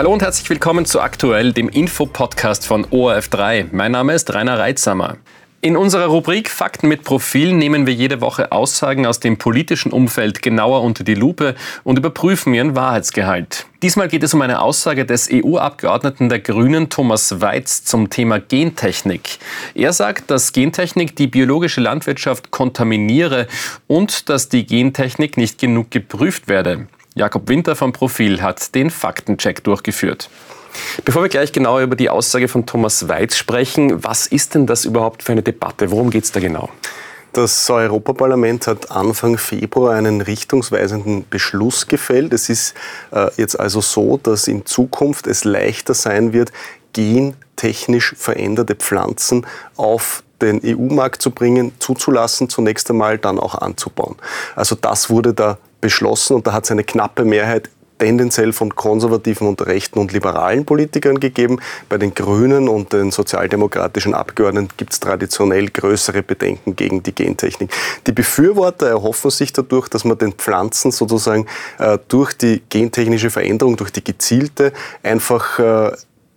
Hallo und herzlich willkommen zu Aktuell, dem Infopodcast von ORF3. Mein Name ist Rainer Reitsamer. In unserer Rubrik Fakten mit Profil nehmen wir jede Woche Aussagen aus dem politischen Umfeld genauer unter die Lupe und überprüfen ihren Wahrheitsgehalt. Diesmal geht es um eine Aussage des EU-Abgeordneten der Grünen Thomas Weiz zum Thema Gentechnik. Er sagt, dass Gentechnik die biologische Landwirtschaft kontaminiere und dass die Gentechnik nicht genug geprüft werde. Jakob Winter vom Profil hat den Faktencheck durchgeführt. Bevor wir gleich genauer über die Aussage von Thomas Weiz sprechen, was ist denn das überhaupt für eine Debatte? Worum geht es da genau? Das Europaparlament hat Anfang Februar einen richtungsweisenden Beschluss gefällt. Es ist äh, jetzt also so, dass in Zukunft es leichter sein wird, gentechnisch veränderte Pflanzen auf den EU-Markt zu bringen, zuzulassen, zunächst einmal dann auch anzubauen. Also das wurde da beschlossen und da hat es eine knappe Mehrheit tendenziell von konservativen und rechten und liberalen Politikern gegeben. Bei den Grünen und den sozialdemokratischen Abgeordneten gibt es traditionell größere Bedenken gegen die Gentechnik. Die Befürworter erhoffen sich dadurch, dass man den Pflanzen sozusagen äh, durch die gentechnische Veränderung, durch die gezielte, einfach äh,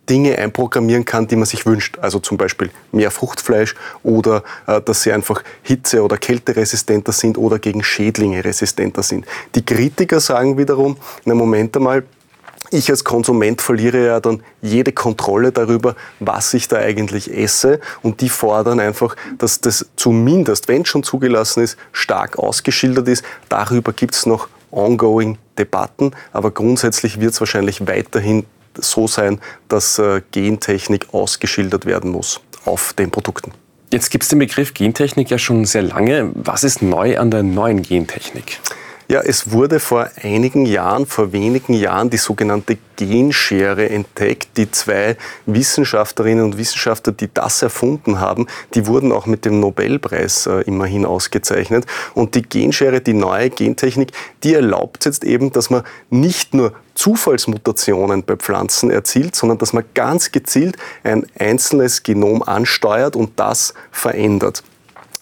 Dinge einprogrammieren kann, die man sich wünscht. Also zum Beispiel mehr Fruchtfleisch oder äh, dass sie einfach hitze- oder kälteresistenter sind oder gegen Schädlinge resistenter sind. Die Kritiker sagen wiederum, na Moment einmal, ich als Konsument verliere ja dann jede Kontrolle darüber, was ich da eigentlich esse. Und die fordern einfach, dass das zumindest, wenn schon zugelassen ist, stark ausgeschildert ist. Darüber gibt es noch ongoing Debatten, aber grundsätzlich wird es wahrscheinlich weiterhin so sein, dass äh, Gentechnik ausgeschildert werden muss auf den Produkten. Jetzt gibt es den Begriff Gentechnik ja schon sehr lange. Was ist neu an der neuen Gentechnik? Ja, es wurde vor einigen Jahren, vor wenigen Jahren die sogenannte Genschere entdeckt. Die zwei Wissenschaftlerinnen und Wissenschaftler, die das erfunden haben, die wurden auch mit dem Nobelpreis äh, immerhin ausgezeichnet. Und die Genschere, die neue Gentechnik, die erlaubt jetzt eben, dass man nicht nur Zufallsmutationen bei Pflanzen erzielt, sondern dass man ganz gezielt ein einzelnes Genom ansteuert und das verändert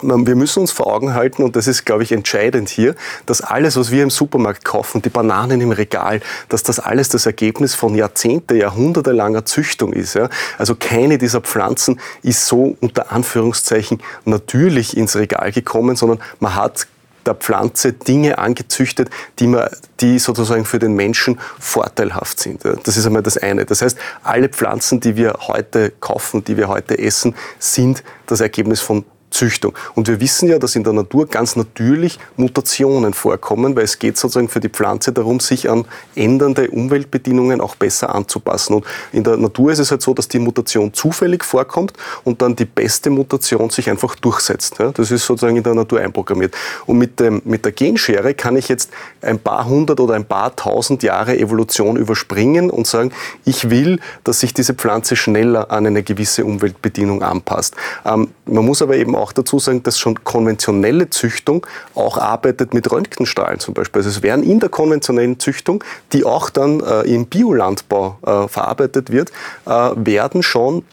wir müssen uns vor Augen halten, und das ist, glaube ich, entscheidend hier, dass alles, was wir im Supermarkt kaufen, die Bananen im Regal, dass das alles das Ergebnis von Jahrzehnte, jahrhundertelanger Züchtung ist. Ja? Also keine dieser Pflanzen ist so unter Anführungszeichen natürlich ins Regal gekommen, sondern man hat der Pflanze Dinge angezüchtet, die, man, die sozusagen für den Menschen vorteilhaft sind. Das ist einmal das eine. Das heißt, alle Pflanzen, die wir heute kaufen, die wir heute essen, sind das Ergebnis von Züchtung. Und wir wissen ja, dass in der Natur ganz natürlich Mutationen vorkommen, weil es geht sozusagen für die Pflanze darum, sich an ändernde Umweltbedingungen auch besser anzupassen. Und in der Natur ist es halt so, dass die Mutation zufällig vorkommt und dann die beste Mutation sich einfach durchsetzt. das ist sozusagen in der Natur einprogrammiert. Und mit, dem, mit der Genschere kann ich jetzt ein paar hundert oder ein paar tausend Jahre Evolution überspringen und sagen, ich will, dass sich diese Pflanze schneller an eine gewisse Umweltbedingung anpasst. Ähm, man muss aber eben auch auch dazu sagen, dass schon konventionelle Züchtung auch arbeitet mit Röntgenstrahlen zum Beispiel. Also es werden in der konventionellen Züchtung, die auch dann äh, im Biolandbau äh, verarbeitet wird, äh, werden schon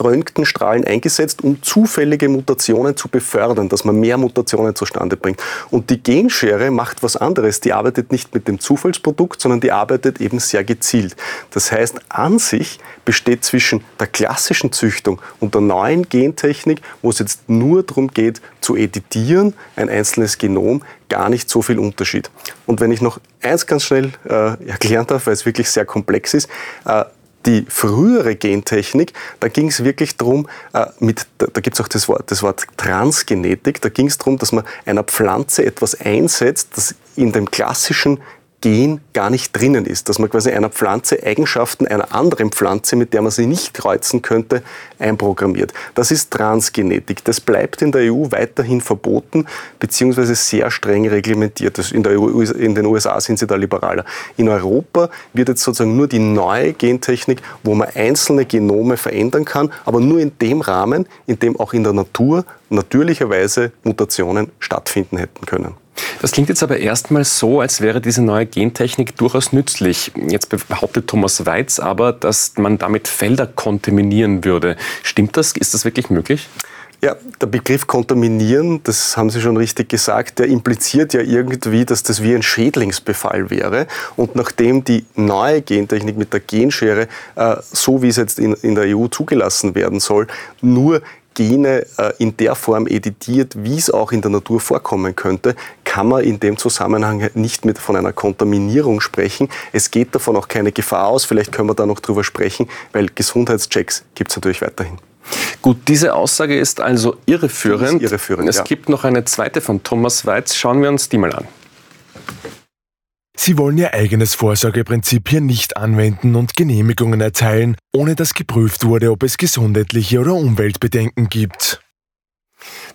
Röntgenstrahlen eingesetzt, um zufällige Mutationen zu befördern, dass man mehr Mutationen zustande bringt. Und die Genschere macht was anderes. Die arbeitet nicht mit dem Zufallsprodukt, sondern die arbeitet eben sehr gezielt. Das heißt, an sich besteht zwischen der klassischen Züchtung und der neuen Gentechnik, wo es jetzt nur darum geht, zu editieren, ein einzelnes Genom, gar nicht so viel Unterschied. Und wenn ich noch eins ganz schnell äh, erklären darf, weil es wirklich sehr komplex ist, äh, die frühere Gentechnik, da ging es wirklich darum, äh, mit, da, da gibt es auch das Wort, das Wort Transgenetik, da ging es darum, dass man einer Pflanze etwas einsetzt, das in dem klassischen Gen gar nicht drinnen ist, dass man quasi einer Pflanze Eigenschaften einer anderen Pflanze, mit der man sie nicht kreuzen könnte, einprogrammiert. Das ist Transgenetik. Das bleibt in der EU weiterhin verboten beziehungsweise sehr streng reglementiert. In, EU, in den USA sind sie da liberaler. In Europa wird jetzt sozusagen nur die neue Gentechnik, wo man einzelne Genome verändern kann, aber nur in dem Rahmen, in dem auch in der Natur natürlicherweise Mutationen stattfinden hätten können. Das klingt jetzt aber erstmal so, als wäre diese neue Gentechnik durchaus nützlich. Jetzt behauptet Thomas Weiz aber, dass man damit Felder kontaminieren würde. Stimmt das? Ist das wirklich möglich? Ja, der Begriff kontaminieren, das haben Sie schon richtig gesagt, der impliziert ja irgendwie, dass das wie ein Schädlingsbefall wäre. Und nachdem die neue Gentechnik mit der Genschere, äh, so wie es jetzt in, in der EU zugelassen werden soll, nur Gene äh, in der Form editiert, wie es auch in der Natur vorkommen könnte, kann man in dem Zusammenhang nicht mit von einer Kontaminierung sprechen. Es geht davon auch keine Gefahr aus. Vielleicht können wir da noch drüber sprechen, weil Gesundheitschecks gibt es natürlich weiterhin. Gut, diese Aussage ist also irreführend. Ist irreführend es ja. gibt noch eine zweite von Thomas Weiz. Schauen wir uns die mal an. Sie wollen ihr eigenes Vorsorgeprinzip hier nicht anwenden und Genehmigungen erteilen, ohne dass geprüft wurde, ob es gesundheitliche oder Umweltbedenken gibt.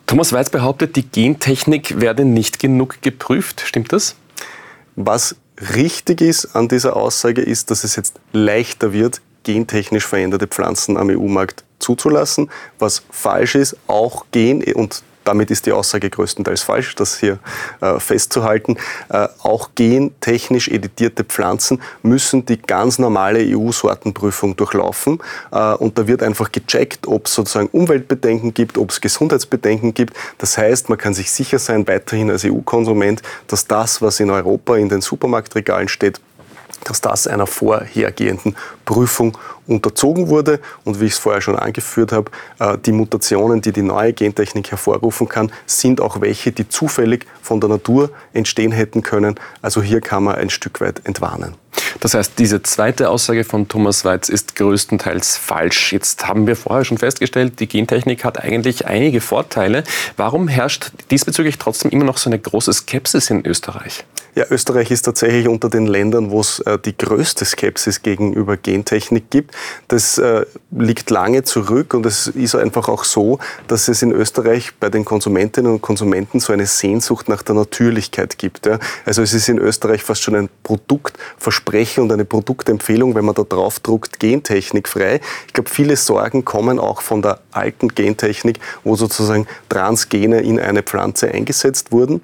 Thomas Weiz behauptet, die Gentechnik werde nicht genug geprüft. Stimmt das? Was richtig ist an dieser Aussage ist, dass es jetzt leichter wird, gentechnisch veränderte Pflanzen am EU-Markt zuzulassen. Was falsch ist, auch Gen und damit ist die Aussage größtenteils falsch, das hier äh, festzuhalten. Äh, auch gentechnisch editierte Pflanzen müssen die ganz normale EU-Sortenprüfung durchlaufen. Äh, und da wird einfach gecheckt, ob es sozusagen Umweltbedenken gibt, ob es Gesundheitsbedenken gibt. Das heißt, man kann sich sicher sein, weiterhin als EU-Konsument, dass das, was in Europa in den Supermarktregalen steht, dass das einer vorhergehenden Prüfung unterzogen wurde. Und wie ich es vorher schon angeführt habe, äh, die Mutationen, die die neue Gentechnik hervorrufen kann, sind auch welche, die zufällig von der Natur entstehen hätten können. Also hier kann man ein Stück weit entwarnen. Das heißt, diese zweite Aussage von Thomas Weiz ist größtenteils falsch. Jetzt haben wir vorher schon festgestellt, die Gentechnik hat eigentlich einige Vorteile. Warum herrscht diesbezüglich trotzdem immer noch so eine große Skepsis in Österreich? Ja, Österreich ist tatsächlich unter den Ländern, wo es äh, die größte Skepsis gegenüber Gentechnik gibt. Das äh, liegt lange zurück und es ist einfach auch so, dass es in Österreich bei den Konsumentinnen und Konsumenten so eine Sehnsucht nach der Natürlichkeit gibt. Ja. Also es ist in Österreich fast schon ein Produktversprechen und eine Produktempfehlung, wenn man da drauf druckt, gentechnikfrei. Ich glaube, viele Sorgen kommen auch von der alten Gentechnik, wo sozusagen Transgene in eine Pflanze eingesetzt wurden.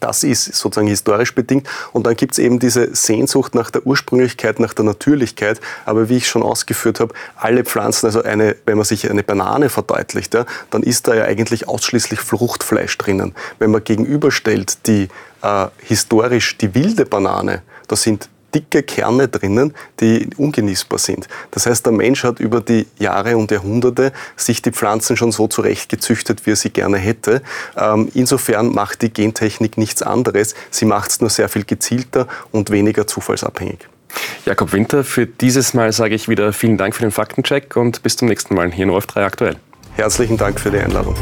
Das ist sozusagen historisch bedingt. Und dann gibt es eben diese Sehnsucht nach der Ursprünglichkeit, nach der Natürlichkeit. Aber wie ich schon ausgeführt habe, alle Pflanzen, also eine, wenn man sich eine Banane verdeutlicht, ja, dann ist da ja eigentlich ausschließlich Fruchtfleisch drinnen. Wenn man gegenüberstellt die äh, historisch die wilde Banane, da sind dicke Kerne drinnen, die ungenießbar sind. Das heißt, der Mensch hat über die Jahre und Jahrhunderte sich die Pflanzen schon so zurechtgezüchtet, wie er sie gerne hätte. Ähm, insofern macht die Gentechnik nichts anderes. Sie macht es nur sehr viel gezielter und weniger zufallsabhängig. Jakob Winter, für dieses Mal sage ich wieder vielen Dank für den Faktencheck und bis zum nächsten Mal hier in ORF3 aktuell. Herzlichen Dank für die Einladung.